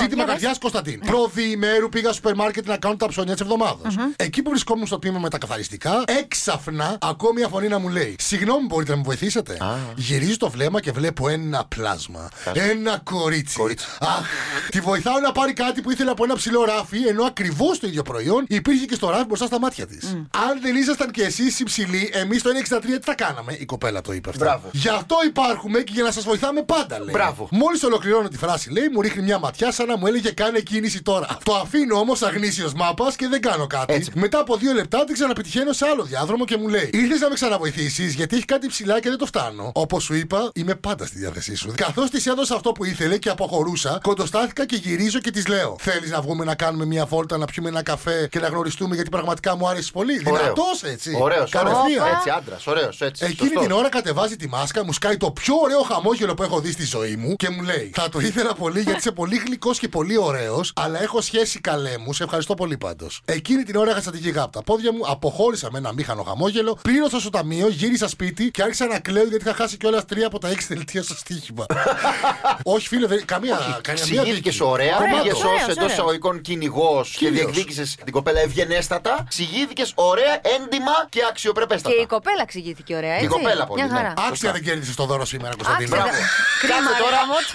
Ζήτημα καρδιάς Κωνσταντίν. Προδιημέρου πήγα στο σούπερ μάρκετ να κάνω τα ψώνια της εβδομάδας. Εκεί που βρισκόμουν στο τμήμα με τα καθαριστικά, έξαφνα ακούω μια φωνή να μου λέει: Συγγνώμη, μπορείτε να με βοηθήσετε. Γυρίζω το βλέμμα και βλέπω ένα πλάσμα. Ένα κορίτσι. Αχ, τη βοηθάω να πάρει κάτι που ήθελε από ένα ψηλό ράφι, ενώ ακριβώς το ίδιο προϊόν υπήρχε και στο ράφι μπροστά στα μάτια της. Αν δεν ήσασταν κι εσείς υψηλοί, εμείς το 1,63 τι θα κάναμε; Η κοπέλα το είπε αυτό. Μπράβο. Γι' αυτό υπάρχουμε και για να σας βοηθάμε πάντα, λέει. Μπράβο. Μόλις ολοκληρώνω τη φράση, λέει, μου ρίχνει μια ματιά σαν να μου έλεγε κάνε κίνηση τώρα. Το αφήνω όμως αγνήσιος μάπας και δεν κάνω κάτι. Έτσι. Μετά από δύο λεπτά την ξαναπετυχαίνω σε άλλο διάδρομο και μου λέει: Ήρθες να με ξαναβοηθήσεις γιατί έχει κάτι ψηλά και δεν το φτάνω. Όπως σου είπα, είμαι πάντα στη διάθεσή σου. Καθώς της έδωσα αυτό που ήθελε και αποχωρούσα, κοντοστάθηκα και γυρίζω και της λέω: Θέλεις να βγούμε να κάνουμε μια βόλτα, να πιούμε ένα καφέ και να γνωριστούμε γιατί πραγματικά μου άρεσε πολύ. Δυνατός έτσι. Ωραίος. Κατευθείαν. Έτσι, άντρας. Ωραίος. Έτσι. Εκείνη σωστός. την ώρα κατεβάζει τη μάσκα, μου σκάει το πιο ωραίο χαμόγελο που έχω δει στη ζωή μου και μου λέει: Θα το ήθελα πολύ γιατί είσαι πολύ γλυκός και πολύ ωραίος, αλλά έχω σχέση καλέ μου. Σε ευχαριστώ πολύ πάντως. Εκείνη την ώρα είχα στρατηγικά από τα πόδια μου, αποχώρησα με ένα μήχανο χαμόγελο, πλήρωσα στο ταμείο, γύρισα σπίτι και άρχισα να κλαίω γιατί είχα χάσει κιόλας τρία από τα έξι δελτία στο στοίχημα. Όχι, φίλε, δεν, καμία. καμία μία Εξηγήθηκε δίκη. ωραία, Κομμάτο. πήγε ω ωραίος, εντός ωραίος. εισαγωγικών κυνηγός και Κύριος. διεκδίκησες την κοπέλα ευγενέστατα. Εξηγήθηκε ωραία, έντιμα και αξιοπρεπέστατα. Και η κοπέλα εξηγήθηκε ωραία, έτσι; Η κοπέλα πολύ, Μια ναι. χαρά. Άξια δεν κέρδισε το δώρο σήμερα, Κωνσταντίνο. Άξια, Μπράβο. δεν- Κρίμα, Κάτσε ρε τώρα. γαμό του.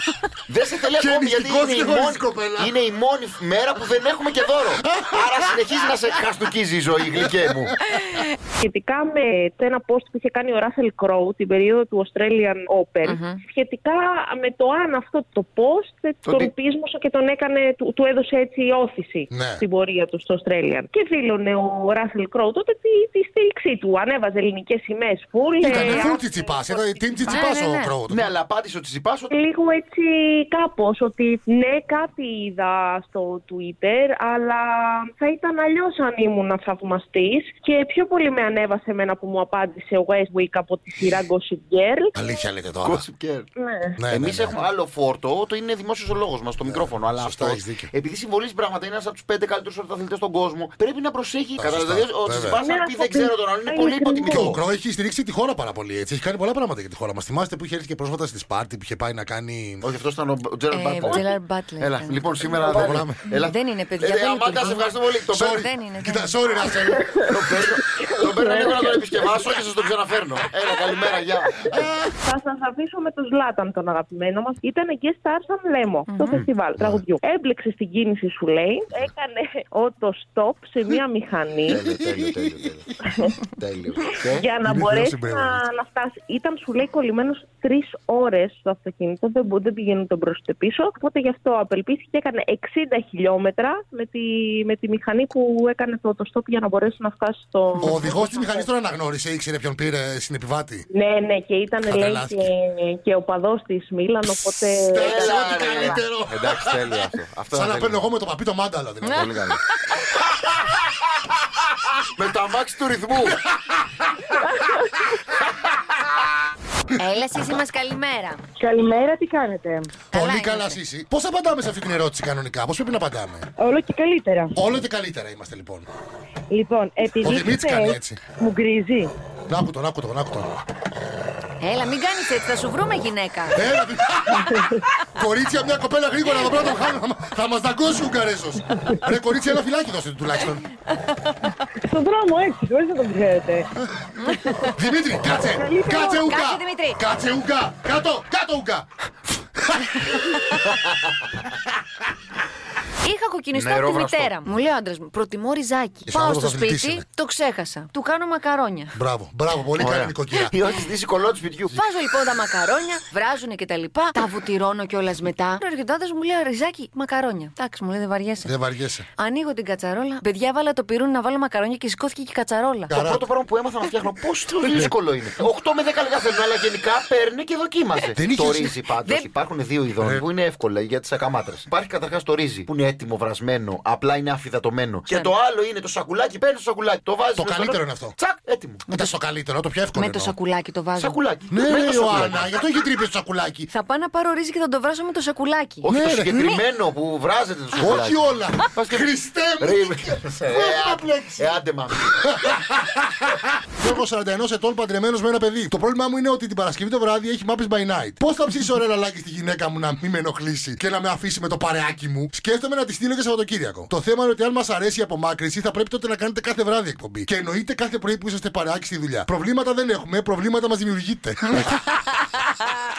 Δεν σε θέλει Και ακόμη γιατί μυστικός είναι η, και χωρίς μόνη, κοπέλα. είναι η μόνη μέρα που δεν έχουμε και δώρο. Άρα συνεχίζει να σε χαστούκίζει η ζωή, γλυκέ μου. σχετικά με ένα post που είχε κάνει ο Russell Crowe την περίοδο του Australian Open, σχετικά με το αν αυτό το post Το τον τι- πείσμωσε και τον έκανε, του, του έδωσε έτσι όθηση Ναι. στην πορεία του στο Australian. Και δήλωνε ο Russell Crowe τότε τη, τη στήριξή του. Ανέβαζε ελληνικές σημαίες φουλ. Ήταν ε, φουλ τσιτσιπά. Ήταν την τσιτσιπά Ναι, ναι, ο ναι. Κρόου. Ναι, αλλά απάντησε ότι Τσιπάς ότι λίγο έτσι κάπως ότι ναι κάτι είδα στο Twitter αλλά θα ήταν αλλιώς αν ήμουν θαυμαστής και πιο πολύ με ανέβασε εμένα που μου απάντησε ο Westwick από τη σειρά Gossip Girl. Αλήθεια λέτε τώρα. Gossip Girl. Ναι. Ναι, Εμεί ναι, ναι. έχουμε άλλο φόρτο, το είναι δημόσιος ο λόγος μας, το μικρόφωνο. Αλλά σωστά, αυτό, έχεις δίκιο. επειδή συμβολίζει πράγματα, είναι ένα από τους πέντε καλύτερους ορθοαθλητέ στον κόσμο, πρέπει να προσέχει. σωστά, Καταλαβαίνετε, ο βέβαια. Τσιπάς Ναι, αν πει αυτό δεν ξέρω πει- τον άλλο, είναι είναι πολύ ακριβώς. Και ο υποτιμητικό. Κρό έχει στηρίξει τη χώρα πάρα πολύ. Έτσι. Έχει κάνει πολλά πράγματα για τη χώρα μας. Θυμάστε που είχε έρθει και πρόσφατα στη Σπάρτη που είχε πάει να κάνει. Όχι, αυτός ήταν ο Τζέραλ Ε, Μπάτλερ. Gerald Butler Έλα, ήταν. λοιπόν, σήμερα Προχωράμε. Έλα. Δεν είναι, παιδιά, Ε, δεν Αμάντα, λειτουργεί. σε ευχαριστώ πολύ. Το Sorry. παίρνω- Δεν είναι, Κοίτα, δεν sorry, Ράσελ. το παίρνω- Το παίρνω λίγο να τον επισκευάσω και σας τον ξαναφέρνω. Έλα, καλημέρα, γεια. Θα σας αφήσω με τον Ζλάταν, τον αγαπημένο μας. Ήταν και star σαν Λέμο στο φεστιβάλ τραγουδιού. Έμπλεξε στην κίνηση σου λέει, έκανε auto stop σε μία μηχανή. Τέλειο, τέλειο, τέλειο. τέλειο. Τέλειο. Και- για να Είναι μπορέσει θεός να, συμπέρασμα. να φτάσει. Ήταν, σου λέει, κολλημένος τρεις ώρες στο αυτοκίνητο. Δεν, μπο- δεν πηγαίνουν τον μπροστά πίσω. Οπότε γι' αυτό απελπίστηκε και έκανε 60 χιλιόμετρα με τη, με τη μηχανή που έκανε το autostop για να μπορέσει να φτάσει στο. Ο οδηγός της μηχανής τον αναγνώρισε, ήξερε ποιον πήρε συνεπιβάτη. Ναι, ναι, και ήταν λέει Τρελάθηκε. και, και ο παδός της Μίλαν. Οπότε. Στέλνε Έλα, ό,τι ρε. καλύτερο. Εντάξει, τέλειο αυτό. Αυτό Σαν ήταν να παίρνω τέλειο. εγώ με το παπί το μάνταλο. δηλαδή. Πολύ καλό. Με το αμάξι του ρυθμού. Έλα, Σύση μας καλημέρα. Καλημέρα, τι κάνετε; Πολύ είμαστε. καλά, Σύση. Πώς απαντάμε σε αυτή την ερώτηση κανονικά, πώς πρέπει να απαντάμε; Όλο και καλύτερα. Όλο και καλύτερα είμαστε λοιπόν. Λοιπόν, επειδή. Ο Δημήτρης είστε- κάνει έτσι. Μου γκρίζει. Να άκου τον, άκου τον, άκου τον. Έλα, μην κάνεις έτσι, θα σου βρούμε γυναίκα. Έλα, δι- Κορίτσια, μια κοπέλα γρήγορα εδώ πέρα τον χάνω. θα μα- Θα μας δαγκώσει ο Ουγγαρέσο. Ρε, κορίτσια, ένα φυλάκι δώστε του τουλάχιστον. Στον δρόμο έτσι, χωρίς να τον ξέρετε. Δημήτρη, κάτσε! Καλύτερο. Κάτσε ουγγά! Κάτσε, Δημήτρη. Κάτσε ουγγά! Κάτω! Κάτω ουγγά! Είχα κοκκινιστό από τη Νερό μητέρα μου. Μου λέει ο άντρας μου: Προτιμώ ριζάκι. Είσαι Πάω άνθρωπος στο αθλητής σπίτι, είναι. το ξέχασα. Του κάνω μακαρόνια. Μπράβο, μπράβο, πολύ καλή νοικοκυρά. Ή όχι, στη κολό του σπιτιού. Βάζω λοιπόν τα μακαρόνια, βράζουνε και τα λοιπά. Τα βουτυρώνω κιόλας μετά. Έρχεται ο άντρα μου λέει: Ριζάκι, μακαρόνια. Εντάξει, μου λέει δεν βαριέσαι. Δεν βαριέσαι. Ανοίγω την κατσαρόλα. Παιδιά, βάλα το πυρούνι να βάλω μακαρόνια και σηκώθηκε και η κατσαρόλα. Το Καρά. πρώτο πράγμα που έμαθα να φτιάχνω, πόσο δύσκολο είναι. 8 με 10 λεπτά θέλουν, αλλά γενικά παίρνει και δοκίμαζε. Δεν Το είχες- ρύζι πάντως Δεν- υπάρχουν δύο ειδών που είναι εύκολα για τις ακαμάτρες. Υπάρχει καταρχάς το ρύζι που είναι έτοιμο βρασμένο, απλά είναι αφιδατωμένο. Και το άλλο είναι το σακουλάκι, παίρνει το σακουλάκι, το βάζεις. Το καλύτερο είναι αυτό. Τσακ, έτοιμο. Μετά στο καλύτερο, το πιο εύκολο. Με το εννοώ. σακουλάκι το βάζω. Σακουλάκι. Ναι, Με ρε το σακουλάκι. Ιωάννα, γιατί έχει τρύπες στο σακουλάκι; Θα πάω να πάρω ρύζι και θα το βράσω με το σακουλάκι. Όχι Ναι, το ρε. συγκεκριμένο που βράζεται το σακουλάκι. Όχι όλα. Χριστέ μου. Ρε, τι- ε, Πού α- θα πλέξεις; Ε, άντε μάμ. Γιώργο 41 ετών παντρεμένο με ένα παιδί. Το πρόβλημά μου είναι ότι την Παρασκευή το βράδυ έχει μάπε by night. Πώς θα ψήσω ωραία λαλάκι στη γυναίκα μου να μην με ενοχλήσει και να με αφήσει με το παρεάκι μου; Σκέφτομαι να τη στείλω και Σαββατοκύριακο. Το θέμα είναι ότι αν μας αρέσει η απομάκρυνση θα πρέπει τότε να κάνετε κάθε βράδυ εκπομπή. Και εννοείται κάθε πρωί που είσαστε παρεάκι στη δουλειά. Προβλήματα δεν έχουμε, προβλήματα μας δημιουργείτε.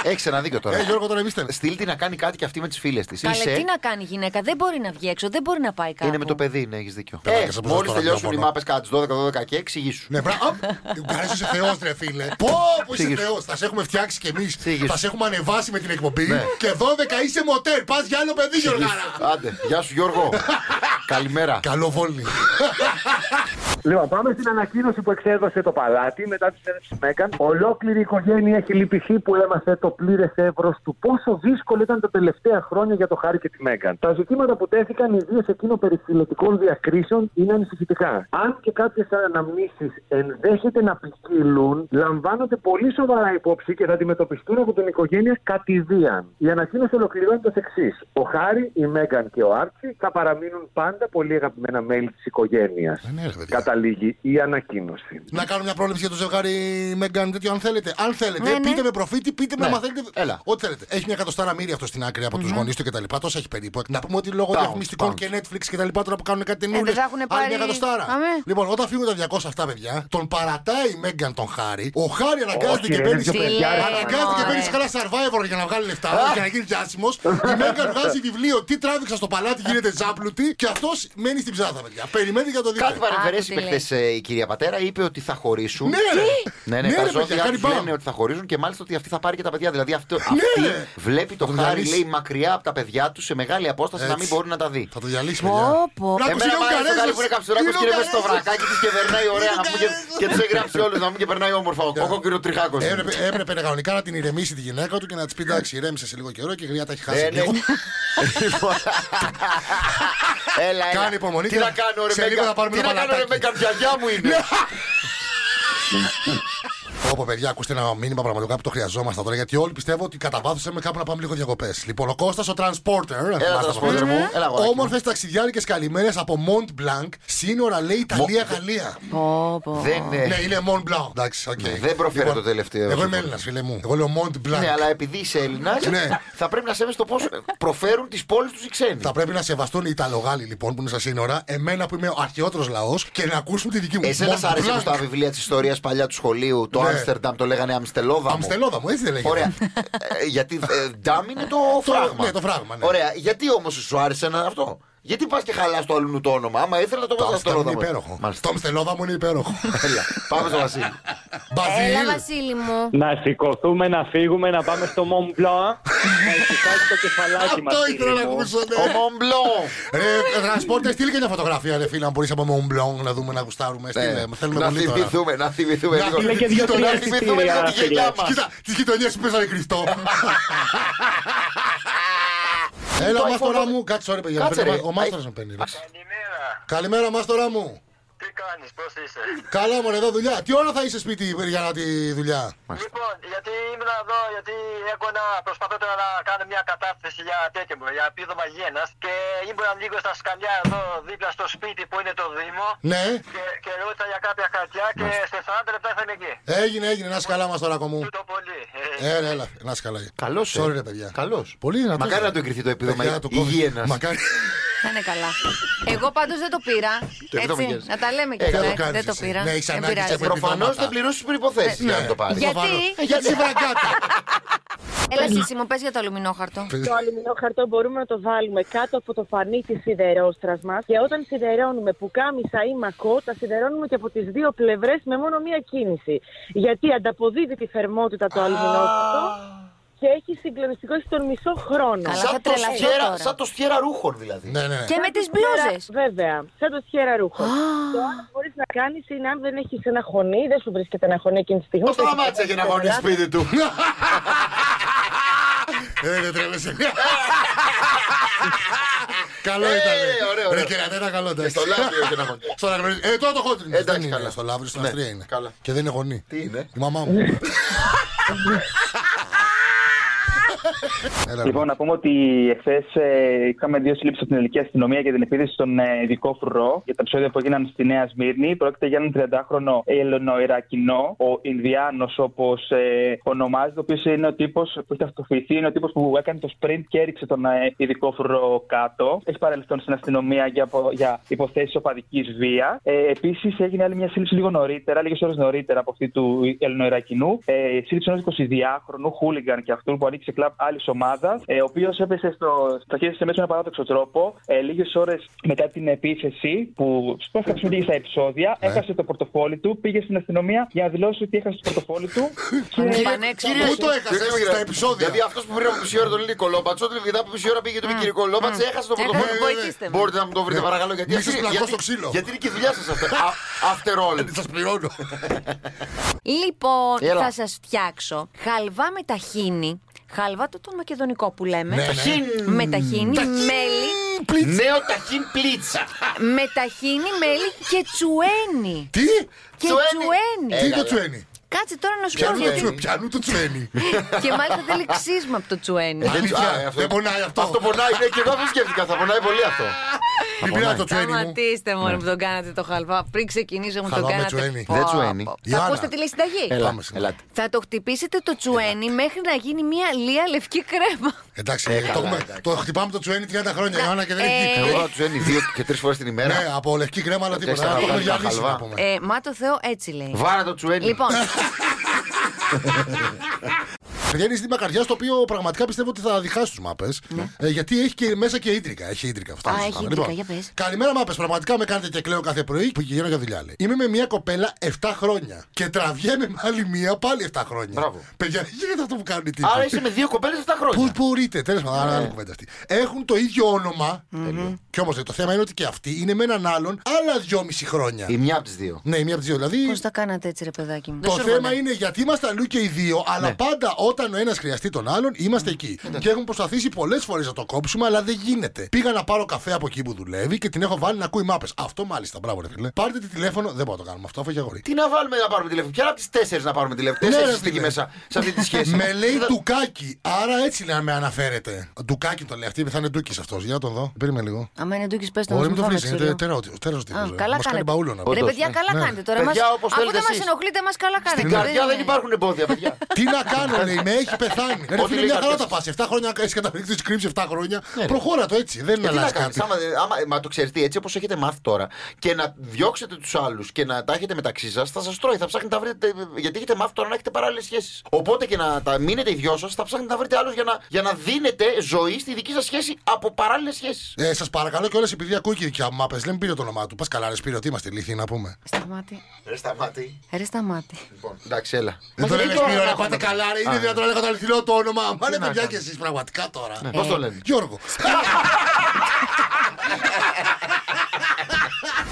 Έχεις ένα δίκιο ε, τώρα. Γιώργο, τώρα εμείς Στείλ να κάνει κάτι και αυτή με τις φίλες της. Καλέ, τι να κάνει η γυναίκα, δεν μπορεί να βγει έξω, δεν μπορεί να πάει κάπου. Είναι με το παιδί, ναι, έχεις δίκιο. Καλά, Ε, και σε Μόλις προσδοκώ τελειώσουν οι ραδιόφωνο. μάπες κάτω τι 12, 12 και εξηγήσου. Ναι, μπράβο. Καρέσου είσαι Θεός, ρε φίλε. Πω, που είσαι Σίγουρα. Θεός. Θα σε έχουμε φτιάξει κι εμείς. Σίγουρα. Θα σε έχουμε ανεβάσει με την εκπομπή. Ναι. Και 12 είσαι μοτέρ. Πας για άλλο παιδί, Γιωργάρα. Άντε, γεια σου Γιώργο. Καλημέρα. Καλό βόλι. Λοιπόν, πάμε στην ανακοίνωση που εξέδωσε το παλάτι μετά τη συνέντευξη Μέγαν. Ολόκληρη η οικογένεια έχει λυπηθεί που έμαθε το πλήρες εύρος του πόσο δύσκολο ήταν τα τελευταία χρόνια για το Χάρη και τη Μέγαν. Τα ζητήματα που τέθηκαν, ιδίως εκείνο περί φυλετικών διακρίσεων, είναι ανησυχητικά. Αν και κάποιες αναμνήσεις ενδέχεται να ποικίλουν, λαμβάνονται πολύ σοβαρά υπόψη και θα αντιμετωπιστούν από την οικογένεια κατηδίαν. Η ανακοίνωση ολοκληρώνεται ω εξής. Ο Χάρη, η Μέγαν και ο Άρτσι θα παραμείνουν πάντα πολύ αγαπημένα μέλη της οικογένειας. Ε, ναι, ρε, παιδιά. Καταλήγει η ανακοίνωση. Να κάνω μια πρόληψη για το ζευγάρι Μέγκαν τέτοιο, αν θέλετε. Αν θέλετε, Ναι, ναι. πείτε με προφήτη, πείτε με Ναι. άμα θέλετε. Έλα. Ό,τι θέλετε. Έχει μια εκατοστάρα μύρια αυτό στην άκρη από τους γονείς του κτλ. Τόσα έχει περίπου. Να πούμε ότι λόγω Pounds, διαφημιστικών pounds. και Netflix κτλ. τώρα που κάνουν κάτι ταινίες. δεν θα έχουνε πάρει- μια εκατοστάρα. Αμέ. Λοιπόν, όταν φύγουν τα 200 αυτά παιδιά, τον παρατάει η Μέγκαν τον Χάρη. Ο Χάρη αναγκάζεται Όχι, και ρε, παίρνει. είναι πιο Τι παιδιά, ρε. λέει, Αναγκάζεται και μωρέ. παίρνει καλά survivor για να βγάλει λεφτά και να γίνει διάσημος. Η Μέγκαν βγάζει βιβλίο Τι τράβηξα στο παλάτι, γίνεται ζάπλουτη και αυτός μένει στην ψάδα, παιδιά. Περιμένει για το δείτε. Κάτι παρεμφερές Άκου τι είπε λέει. χθε η κυρία Πατέρα, είπε ότι θα χωρίσουν. Ναι, ρε. Ναι, ναι, Ναι, τα ρε, παιδιά, ζώδια κάνει τους μπαμ. λένε ότι θα χωρίζουν και μάλιστα ότι αυτή θα πάρει και τα παιδιά. Δηλαδή αυτό, Ναι, αυτή ρε. βλέπει το Θα το χάρη, διαλύσει. λέει, μακριά από τα παιδιά τους σε μεγάλη απόσταση να Έτσι. μην μπορεί να τα δει. Θα το διαλύσει, Πω, παιδιά. πω. Να Εμένα είναι ο μου αρέσει το Καρέζος. καλή που είναι καψουράκο Είναι ο και είναι μέσα στο Καρέζος. βρακάκι της και περνάει ωραία Είναι να ο πούμε και, Καρέζος. και τους έχει γράψει όλους να πούμε και περνάει όμορφα. Ο κόκκινο τριχάκος. Έπρεπε, έπρεπε κανονικά να την ηρεμήσει τη γυναίκα του και να της πει εντάξει, ηρέμησε σε λίγο καιρό και η γριά τα έχει χάσει. Ε, ναι. λίγο. Έλα, έλα. Κάνει υπομονή Τι και να κάνω, ρε σε λίγο Μέγκα. θα πάρουμε Τι το να κάνω, ρε παλατάκι. Μέγκα, γιαγιά μου είναι; Όπα παιδιά, ακούστε ένα μήνυμα πραγματικά που το χρειαζόμαστε τώρα γιατί όλοι πιστεύω ότι κατά βάθος θέλουμε κάπου να πάμε λίγο διακοπές. Λοιπόν, ο Κώστας ο Transporter. Έλα, transporter μου. Έλα, αγοράκι μου. Όμορφες ταξιδιάρικες καλημέρες από Mont Blanc, σύνορα λέει Ιταλία-Γαλλία. Πω, πω. Δεν Ναι, είναι. είναι Mont Blanc. Εντάξει, οκ. Ναι, δεν προφέρω το τελευταίο. Εγώ είμαι συμφωνώ. Έλληνας, φίλε μου. Εγώ λέω Mont Blanc. Ναι, αλλά επειδή είσαι Έλληνας, Ναι. θα πρέπει να σέβεσαι το πώς προφέρουν τις πόλεις τους οι ξένοι. Θα πρέπει να σεβαστούν οι Ιταλογάλοι λοιπόν που είναι στα σύνορα, εμένα που είμαι ο αρχαιότερος λαός και να ακούσουν τη δική μου. Εσένα Mont σ' άρεσε Blanc. που στα βιβλία της ιστορίας παλιά του σχολείου το Ναι. Άμστερνταμ το λέγανε Αμστελόδαμο. Αμστελόδα μου, έτσι δεν λέγεται. Ωραία. Ε, γιατί ε, ντάμ είναι το φράγμα. ναι, το φράγμα, ναι. Ωραία. Γιατί όμως σου άρεσε να αυτό; Γιατί πας και χαλάς το αλλού το όνομα; Άμα ήθελα να το Το βάζω στο Αμστελόδα μου λόδαμο. είναι υπέροχο. Μάλιστα. Το Αμστελόδα μου είναι υπέροχο. Έλα, πάμε στο Βασίλη. Μπαζίλ. Έλα, Βασίλη μου. Να σηκωθούμε, να φύγουμε, να πάμε στο Mont Blanc. να ησυχάσει το κεφαλάκι μας. Αυτό ήθελα να ακούσω, Ο ναι. Μομπλόν. Ρε, Τρανσπόρτερ, στείλ και μια φωτογραφία, ρε φίλε, αν μπορείς από Mont Blanc να δούμε, να γουστάρουμε. Στείλε, θέλουμε Ναι. Να πολύ τώρα. θυμηθούμε, να θυμηθούμε Να λίγο. στείλε και δύο-τρία Να θυμηθούμε εισιτήρια, λίγο τη γενιά φίλε. μας. Κοίτα, τις γειτονιές που παίζανε Χριστό. Έλα, Το μάστορά iPhone- μου, κάτσε ώρα, παιδιά. Κάτσε, να παίρνει- ρε. Ο μάστορας με παίρνει. ρε. Καλημέρα. Καλημέρα, μάστορα μου. Τι κάνεις, πώς είσαι; Καλά, μωρέ, εδώ δουλειά. Τι ώρα θα είσαι σπίτι για να τη δουλειά; Λοιπόν, γιατί ήμουν εδώ, γιατί έχω ένα, προσπαθώ τώρα να κάνω μια κατάθεση για τέτοιο μου, για επίδομα γένας και ήμουν λίγο στα σκαλιά εδώ δίπλα στο σπίτι που είναι το Δήμο Ναι, και, και ρώτησα για κάποια χαρτιά και σε 40 λεπτά θα είμαι εκεί. έγινε, έγινε. Να είσαι καλά, μάστορα μου. Τούτο πολύ. Ε, Έλα, έλα, να είσαι καλά. Καλός, Sorry, ρε, παιδιά. Καλός. Πολύ δυνατός. Μακάρι να του εγκριθεί το επίδομα Παιδιά, το COVID. υγιεινά. Μακάρι. Θα είναι καλά. Εγώ πάντως δεν το πήρα. επίδομα Έτσι, υγείας. να τα λέμε και Ε, αυτά. δεν το έτσι, κάνεις Δεν το εσύ. πήρα. Ναι, έχεις Δεν ανάγκη πειράζει. σε Προφανώς επιδόματα. δεν πληρώσεις τις προποθέσει για να το πάρεις. Γιατί; Ε, Για τη βραγκάτα. Έλα, Σύση μου, πες για το αλουμινόχαρτο. Το αλουμινόχαρτο μπορούμε να το βάλουμε κάτω από το φανί της σιδερόστρας μας και όταν σιδερώνουμε πουκάμισα ή μακό, τα σιδερώνουμε και από τις δύο πλευρές με μόνο μία κίνηση. Γιατί ανταποδίδει τη θερμότητα το αλουμινόχαρτο και έχει συγκλονιστικό στον μισό χρόνο. Καλά. Σαν θα το τρελαθώ στιέρα- τώρα. Σαν το στιέρα ρούχων δηλαδή. Ναι, ναι, ναι. Και με τις μπλούζες. Βέβαια, σαν το σχέρα ρούχο. Το άλλο που μπορείς να κάνεις είναι αν δεν έχεις ένα χωνί, δεν σου βρίσκεται ένα χωνί εκείνη τη στιγμή. Πώς το μάτσα για να γονεί σπίτι του; Ε, δεν τρέπεσαι. Καλό Ε, ήταν. ωραίο, ωραίο. Ρε κερατένα, καλό ήταν. Στο λάβριο και να έχω. Στο αναγνωρίζει. Ε, τώρα το χόντρινο. Εντάξει, Δεν είναι καλά. στο λάβριο, στην Ναι, Αυστρία είναι. καλά. Και δεν είναι γονή. Τι είναι; Η μαμά μου. Έλα, Λοιπόν, να πούμε ότι εχθές είχαμε δύο σύλληψεις από την ελληνική αστυνομία για την επίθεση στον ε, ειδικό φρουρό για τα επεισόδια που έγιναν στη Νέα Σμύρνη. Πρόκειται για έναν 30χρονο Ελληνοϊρακινό, ο Ινδιάνος όπως ε, ονομάζεται, ο οποίος είναι ο τύπος που έχει αυτοφυθεί, είναι ο τύπος που έκανε το sprint και έριξε τον ε, ειδικό φρουρό κάτω. Έχει παρελθόν στην αστυνομία για, απο- για υποθέσεις οπαδικής βίας. Ε, Επίσης έγινε άλλη μια σύλληψη λίγο νωρίτερα, λίγες ώρες νωρίτερα από αυτή του Ελληνοϊρακινού. Ε, σύλληψη ενός 22χρονου χούλιγκαν και αυτού που ανοίξει κλαμπ άλλη ομάδας, ε, ο οποίος έπεσε στο, στα χέρια σε μέσα με ένα παράδοξο τρόπο. Ε, Λίγες ώρες μετά την επίθεση, που σπρώχα πήγε στα επεισόδια, έχασε το πορτοφόλι του, πήγε στην αστυνομία για να δηλώσει ότι έχασε το πορτοφόλι του. και... Πανέξυπνο. Πού το έκασε στα επεισόδια. Δηλαδή αυτός που πριν από μισή ώρα τον λέει Κολόμπατσο, όταν μετά από μισή ώρα πήγε το Μικυρικό Κολόμπατσε, έχασε το Έκανε, πορτοφόλι. βοηθήστε με. Μπορείτε να μου το βρείτε παρακαλώ γιατί. Μη αυτή- σας πλακώ γιατί- στο ξύλο. Γιατί είναι και η δουλειά σας αυτό. Α- After all. Σας πληρώνω. Λοιπόν, Έλα. θα σας φτιάξω χαλβά με ταχίνι. Χαλβά το τον μακεδονικό που λέμε. Ναι, ναι. Ταχύν. Με ταχίνι, μέλι. Νέο ταχύν πλίτσα. Με ταχίνι, μέλι και τσουένι. Τι; Και Τσουένι. τσουένι. Τι είναι το Έλα. τσουένι; Κάτσε τώρα να σου πω Πιάνου το γιατί. τσου- Πιάνου το τσουένι. Και μάλιστα θέλει ξύσμα από το τσουένι. Αλήθεια, Α, αυτό- Δεν πονάει αυτό. Αυτό πονάει, ναι, και εγώ αυτό σκέφτηκα. Θα πονάει πολύ αυτό. Μην πειράζει το τσουένι μου. Σταματήστε μόνο που τον κάνατε το χαλβά. Πριν ξεκινήσω μου Χαλβά τον με κάνατε. τσουένι. Πω, Δεν πω. τσουένι. Θα Ιωάννα. ακούσετε τη λέει συνταγή. Έλα, Πάμε σήμερα. ελάτε. Θα το χτυπήσετε το τσουένι μέχρι να γίνει μια λία λευκή κρέμα. Εντάξει, Ε, το καλά, έχουμε- εντάξει. το χτυπάμε το τσουένι 30 χρόνια, Ιωάννα, και δεν Ε, έχει Εγώ θα του ένι δύο και τρεις φορές την ημέρα. Ναι, από λευκή κρέμα, αλλά τίποτα. Τέσσερα Το έχουμε βγάλει τα διαλύσει χαλβά. να πούμε. Ε, μα το Θεό έτσι λέει. Βάρα το τσουένι. Λοιπόν, Παιδιά είναι ζήτημα καρδιά το οποίο πραγματικά πιστεύω ότι θα διχάσει τους μάπες. Ε, γιατί έχει και μέσα και ίντρικα. Έχει ίντρικα αυτό. Α, το έχει ζητάμε. ίντρικα, για πες. Καλημέρα, μάπες. Πραγματικά με κάνετε και κλαίω κάθε πρωί που πηγαίνω για δουλειά. Λέει. Είμαι με μια κοπέλα 7 χρόνια. Και τραβιέμαι με άλλη μία πάλι 7 χρόνια. Μπράβο. Παιδιά, δεν γίνεται αυτό που κάνουν οι τύποι. Άρα είσαι με δύο κοπέλες 7 Πώ χρόνια. μπορείτε, τέλος πάντων, Ναι. άλλη κουβέντα αυτή. Έχουν το ίδιο όνομα. Και όμως το θέμα είναι ότι και αυτοί είναι με έναν άλλον άλλα δυόμιση χρόνια. Η μια από τις δύο. Ναι, η μία από τις δύο. Δηλαδή, πώς τα κάνατε έτσι, ρε παιδάκι μου; το Δεν σου θέμα έρχονται. είναι γιατί είμαστε αλλού και οι δύο, αλλά Ναι. πάντα όταν ο ένας χρειαστεί τον άλλον, είμαστε εκεί. Και έχουμε προσπαθήσει πολλές φορές να το κόψουμε, αλλά δεν γίνεται. Πήγα να πάρω καφέ από εκεί που δουλεύει και την έχω βάλει να ακούει μάπες. Αυτό μάλιστα, μπράβο, ρε φίλε. Πάρτε τη τηλέφωνο, δεν μπορώ να το κάνουμε αυτό, αφού έχει αγόρι. Τι να βάλουμε να πάρουμε τηλέφωνο; Ποια από τις τέσσερις να πάρουμε τηλέφωνο; Ναι, Τέσσερις ρε, είστε εκεί φίλε. μέσα σε αυτή τη σχέση. Με λέει Τι θα- Ντουκάκι, άρα έτσι να με αναφέρετε. Ντουκάκι το λέει, αυτή θα είναι Ντούκι αυτός. Για να τον δω. Περίμενε λίγο. Άμα είναι ντούκι, πες το Ωραία, να μην το σου βρει, είναι τέρα τέρα Α, τύπο. καλά Μας κάνει κάνετε. μπαούλο να Ρε Όντως, παιδιά, ναι. καλά Ναι. κάνετε τώρα. Παιδιά, Μας- όπως Αφού θέλετε δεν μας εσείς. ενοχλείτε, μας καλά κάνετε. Στην καρδιά δεν υπάρχουν εμπόδια, παιδιά. Τι να κάνω, λέει, με έχει πεθάνει. Ρε Ό,τι φίλε, λέει μια χαρά κάποιος. τα πα. 7 χρόνια έχει καταπληκτή τη κρύψη 7 χρόνια. Προχώρα το έτσι. Δεν Ε, Τι να αλλάζει κάνεις, κάτι. άμα, άμα, μα το ξέρετε έτσι όπως έχετε μάθει τώρα και να διώξετε τους άλλους και να τα έχετε μεταξύ σας, θα σας τρώει. Θα ψάχνετε να βρείτε. Γιατί έχετε μάθει τώρα να έχετε παράλληλες σχέσεις. Οπότε και να τα μείνετε οι δυο σας, θα ψάχνετε να βρείτε άλλους για να, για να δίνετε ζωή στη δική σας σχέση από παράλληλες σχέσεις. Ε, σας παρακαλώ κιόλας επειδή ακούει και η δικιά μου μάπε, δεν μου πήρε το όνομά του. Πας καλά, ρε Σπύρο, τι είμαστε λύθοι να πούμε. Σταμάτη. Ρε σταμάτη. Ρε σταμάτη. Λοιπόν, εντάξει, έλα. Δεν το γιατί λένε τώρα Σπύρο, να ρε πάτε έχουμε- καλά, ρε. Είναι Α, δυνατόν να λέγω το αληθινό το όνομα. Μα ρε να παιδιά κάνω. και εσείς πραγματικά τώρα. Πώς το λένε; Γιώργο.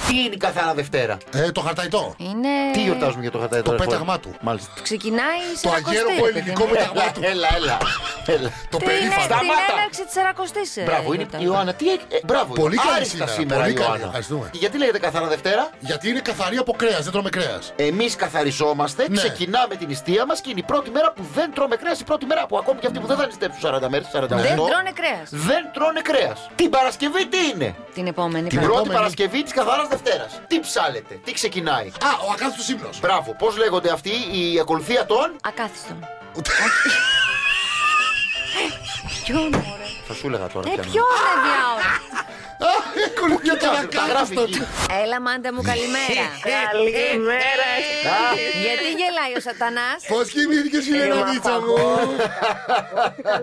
Τι είναι η καθαρά Δευτέρα; Ε, το χαρταϊτό. Είναι. Τι γιορτάζουμε για το χατάι Το τώρα. πέταγμά του. Μάλιστα. Ξεκινάει σε Το αγέροπο ελληνικό πέταγμά του. Έλα, έλα. έλα. Το Την, περίφανο. την Σταμάτα. έναρξη της Σαρακοστή. Μπράβο, είναι η Ιωάννα. Τι έχει. ε, Μπράβο. Πολύ καλή άριστα σήμερα, πολύ καλή, Ιωάννα. ευχαριστούμε. Γιατί λέγεται καθαρά Δευτέρα; Γιατί είναι καθαρή από κρέας, δεν τρώμε κρέας. Εμείς καθαριζόμαστε, Ναι. ξεκινάμε την νηστεία μας και είναι η πρώτη μέρα που δεν τρώμε κρέας. Η πρώτη μέρα που ακόμη και αυτοί που δεν θα νηστέψουν 40 μέρες, 48. Δεν τρώνε κρέας. Δεν τρώνε κρέας. Την Παρασκευή τι είναι; Την επόμενη. Την Πρώτη επόμενη. Παρασκευή της καθαράς Δευτέρας. Τι ψάλετε, τι ξεκινάει; Α, ο ακάθιστος ύμνο. Μπράβο, πώς λέγονται αυτοί, η ακολουθία των; Ακάθιστον. Ποιον, μωρέ. Θα σου έλεγα τώρα. Ε, ποιανού. ποιον, ρε διάολο. Ακολουθία τον Κοιτάξτε, τα γράφει ακάθιστο. εκεί. Έλα, μάντα μου, καλημέρα. Καλημέρα. Γιατί γελάει ο Σατανάς. Πώς κοιμήθηκε η Λεναδίτσα μου;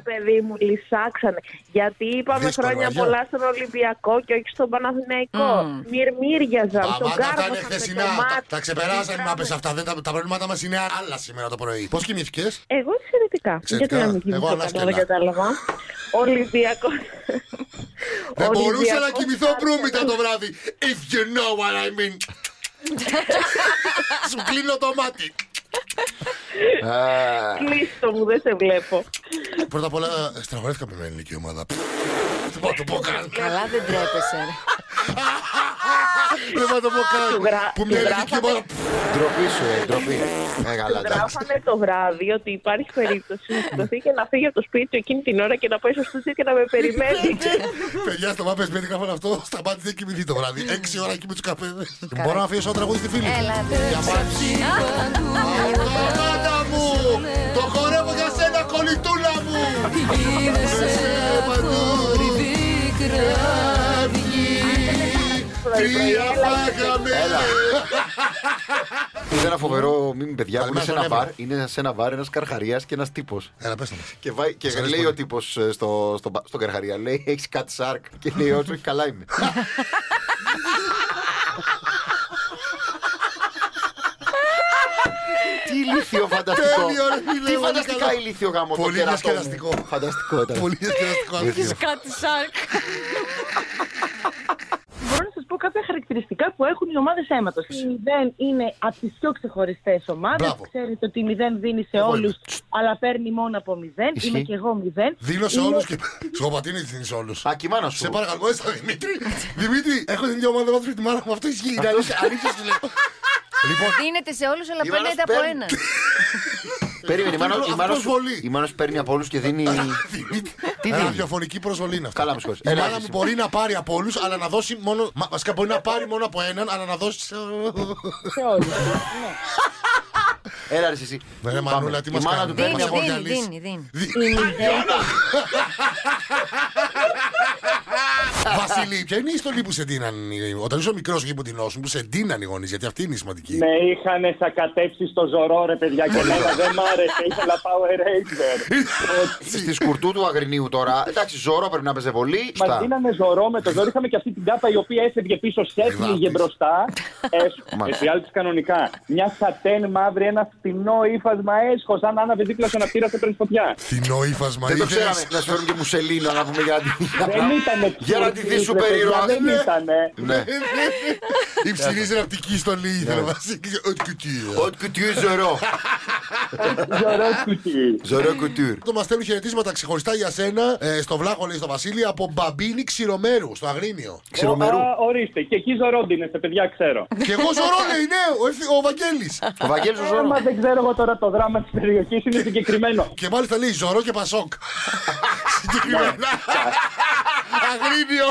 παιδί μου, λυσάξανε. Γιατί είπαμε Δύσκολο, χρόνια βαριά. πολλά στον Ολυμπιακό και όχι στον Παναθηναϊκό. Μυρμήριαζαν, τον Αμάτα αυτά είναι κάρβωσαν με χθεσινά. το Τα- μάτι. Τα ξεπεράσαν οι μάπε αυτά. Δεν τα, τα προβλήματά μας είναι άλλα σήμερα το πρωί. Πώς κοιμήθηκες; Εγώ εξαιρετικά. Εξαιρετικά. Γιατί να μην Εγώ κοιμηθώ ανάσκελα. καλά, δεν κατάλαβα. Ολυμπιακό. Δεν μπορούσα να Ολυμπιακός κοιμηθώ άρχεται. προύμητα το βράδυ. If you know what I mean. Σου κλείνω το μάτι. Κλείστο μου, δεν σε βλέπω. Πρώτα απ' όλα, στραβεύτηκα με την ελληνική ομάδα. Θα το πω καν. Καλά δεν τρέπεσαι. ρε. Δεν θα το πω καν. Του γρα- Που του μια γράφανε- ηλικία μόνο. Ντροπή σου, ε, ντροπή. Ε, καλά, εντάξει. Γράφανε το βράδυ ότι υπάρχει περίπτωση να σηκωθεί και να φύγει από το σπίτι του εκείνη την ώρα και να πάει στο στούντιο και να με περιμένει. Παιδιά, στο μάπε σπίτι γράφανε αυτό. Σταμάτησε να κοιμηθεί το βράδυ. Έξι ώρα εκεί με τους καφέδες. Μπορώ να αφήσω ένα τραγούδι στη φίλη. Έλα, Για μάτσι. Μάνα μου! Το χορεύω για σένα, κολλητούλα μου! Τρία φάγαμε! Είδα ένα φοβερό μήνυμα, παιδιά, που είναι Καλημέρα σε ένα στον μπαρ. Είναι σε ένα μπαρ ένας καρχαρίας και ένας τύπος. Έλα, πες το μας. Και, βάει, και Σας αρέσει λέει πολύ. ο τύπος στο, στο, στο καρχαρία, λέει: Έχεις κάτι σάρκ. Και λέει: Όχι, όχι, καλά είμαι. ηλίθιο φανταστικό. Τέλειο, ρε φίλε, Τι πολύ φανταστικά καλά. ηλίθιο γάμο. το Πολύ κερατό μου. διασκεδαστικό. Φανταστικό ήταν. Πολύ διασκεδαστικό. Ηλίθιο. κάτι σάρκ. Μπορώ να σας πω κάποια χαρακτηριστικά που έχουν οι ομάδες αίματος. Η 0 είναι από τις πιο ξεχωριστές ομάδες. Μπράβο. Ξέρετε ότι η 0 δίνει σε Εγώ όλους, είμαι. αλλά παίρνει μόνο από 0. Ισχύει. Είμαι και εγώ 0. Δίνω σε Είναι- όλους και. Σκοπατίνη δίνεις σε όλους. Α, και η μάνα Σε σου. παρακαλώ, εσύ Δημήτρη. Δημήτρη, έχω την ίδια ομάδα με τη μάνα μου. Αυτό ισχύει. Είναι αλήθεια, αλήθεια σου λέω. Λοιπόν, Δίνεται σε όλους, αλλά Η Μάνος παίρνετε από παίρνει. ένα. Περίμενε, η μάνα- Αυτό η μάνα σου- προσβολή. η μάνα σου παίρνει από όλους και δίνει. Τι δίνει; ραδιοφωνική προσβολή είναι αυτό. Καλά, με συγχωρείς. Η Έλα, μάνα εσύ. μου μπορεί να πάρει από όλους, αλλά να δώσει μόνο. μα- Βασικά μπορεί να πάρει μόνο από έναν, αλλά να δώσει. σε- Σε όλους. Έλα, ρε, εσύ. Ναι, ρε, Πάμε. Μανούλα, τι Η μας μάνα κάνει; του παίρνει Δίνει, Μας από δίνει, αποκαλείς. δίνει, δίνει. Βασίλη, ποια είναι η ιστορία που σε ντύναν οι- όταν ήσουν μικρός και που την νόσουν, που σε ντύναν οι γονείς, γιατί αυτή είναι η σημαντική. Με είχαν σακατέψει στο ζωρό, ρε παιδιά, και εμένα δεν μ' άρεσε. Ήθελα Power Ranger. Στη σκουρτού του Αγρινίου τώρα. Εντάξει, ζώρο πρέπει να παίζει πολύ. Μα Στα. δίνανε ζωρό με το ζώρο. Είχαμε και αυτή την κάπα η οποία έφευγε πίσω, σέφυγε Βάφτης. μπροστά. Μάλιστα. Εφιάλτη κανονικά. Μια σατέν μαύρη, ένα φτηνό ύφασμα έσχος. Αν άναβε δίπλα σε ένα πύρα σε παίρνει φωτιά. Φθηνό ύφασμα, Δεν το ήθελες. ξέραμε. Να σου φέρουν και μουσελίνο να πούμε για την. Δεν ήταν Για να τη δει σου Δεν περίεργο. ήτανε. Ναι. Υψηλή ραπτική στολή ήθελε ο Βασίλη. Ό,τι κουτί. Ό,τι κουτιού ζωρό. Ζωρό κουτί. Ζωρό κουτούρ. Το μας στέλνουν χαιρετίσματα ξεχωριστά για σένα ε, στο βλάχο, λέει στο Βασίλη, από μπαμπίνι ξηρομέρου, στο Αγρίνιο. Ξηρομερού. Α, Ορίστε. Και εκεί ζωρόντινεστε, παιδιά, ξέρω. Και εγώ ζωρό λέει, ναι, ο, Ευθύ- ο Βαγγέλη. Ο Βαγγέλης ο Ε, ζώρο. Μα δεν ξέρω εγώ τώρα το δράμα της περιοχής είναι συγκεκριμένο. Και μάλιστα λέει Ζωρό και Πασόκ. Συγκεκριμένα. Αγρίνιο.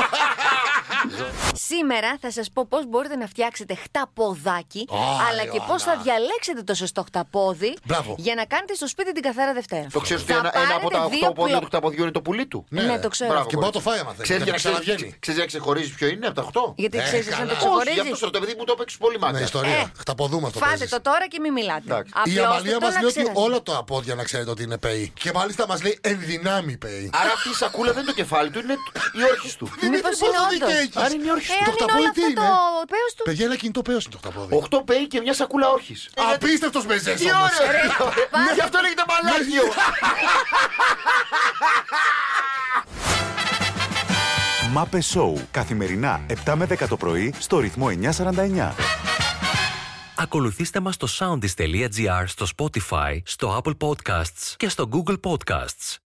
Σήμερα θα σας πω πώς μπορείτε να φτιάξετε χταποδάκι, αλλά και πώς θα διαλέξετε το σωστό χταπόδι Μπράβο. για να κάνετε στο σπίτι την καθαρά Δευτέρα. Το ξέρεις ότι Θα ένα, ένα από τα πάρετε δύο 8 πόδια πλο- του χταποδιού είναι το πουλί του; Ναι, το ξέρω. Μπράβο, Και μπορεί να το κορίτσι. φάει άμα θέλεις. Ξέρεις Δεν για- ξαναβγαίνει. ξέρεις- Ξέρεις για να ξεχωρίζεις ποιο είναι από τα 8. Γιατί Ε, ξέρεις να καλά. το Όχι, Όχι, γι' ξεχωρίζει. αυτό σε ρωτώ, επειδή μου το έπαιξε πολύ Ναι, μάγκα. ιστορία. Ε, Χταποδούμε αυτό. Φάτε παίζεις. το τώρα και μην μιλάτε. Εντάξει. Η Απλώστε Αμαλία το μας να λέει ότι ξέρετε. όλα τα πόδια να ξέρετε ότι είναι πέι. Και μάλιστα μας λέει ενδυνάμει πέι. Άρα αυτή η σακούλα δεν είναι το κεφάλι του, είναι η όρχης του. Μήπως Δημήτρη, είναι πόσο όντως. Δίκιο έχεις. Άρα είναι η όρχη Ε, του. Το αν είναι χταπόδι όλο τι αυτό είναι; το πέος τους. Παιδιά, ένα κινητό πέος είναι το χταπόδι. 8 πέι και μια σακούλα όρχης. Απίστευτος μεζές Τι όμως. ωραίο! Γι' αυτό λέγεται μαλάκιο. Μάπε Σόου. Καθημερινά 7 με 10 το πρωί στο ρυθμό 949. Ακολουθήστε μας στο soundis.gr, στο Spotify, στο Apple Podcasts και στο Google Podcasts.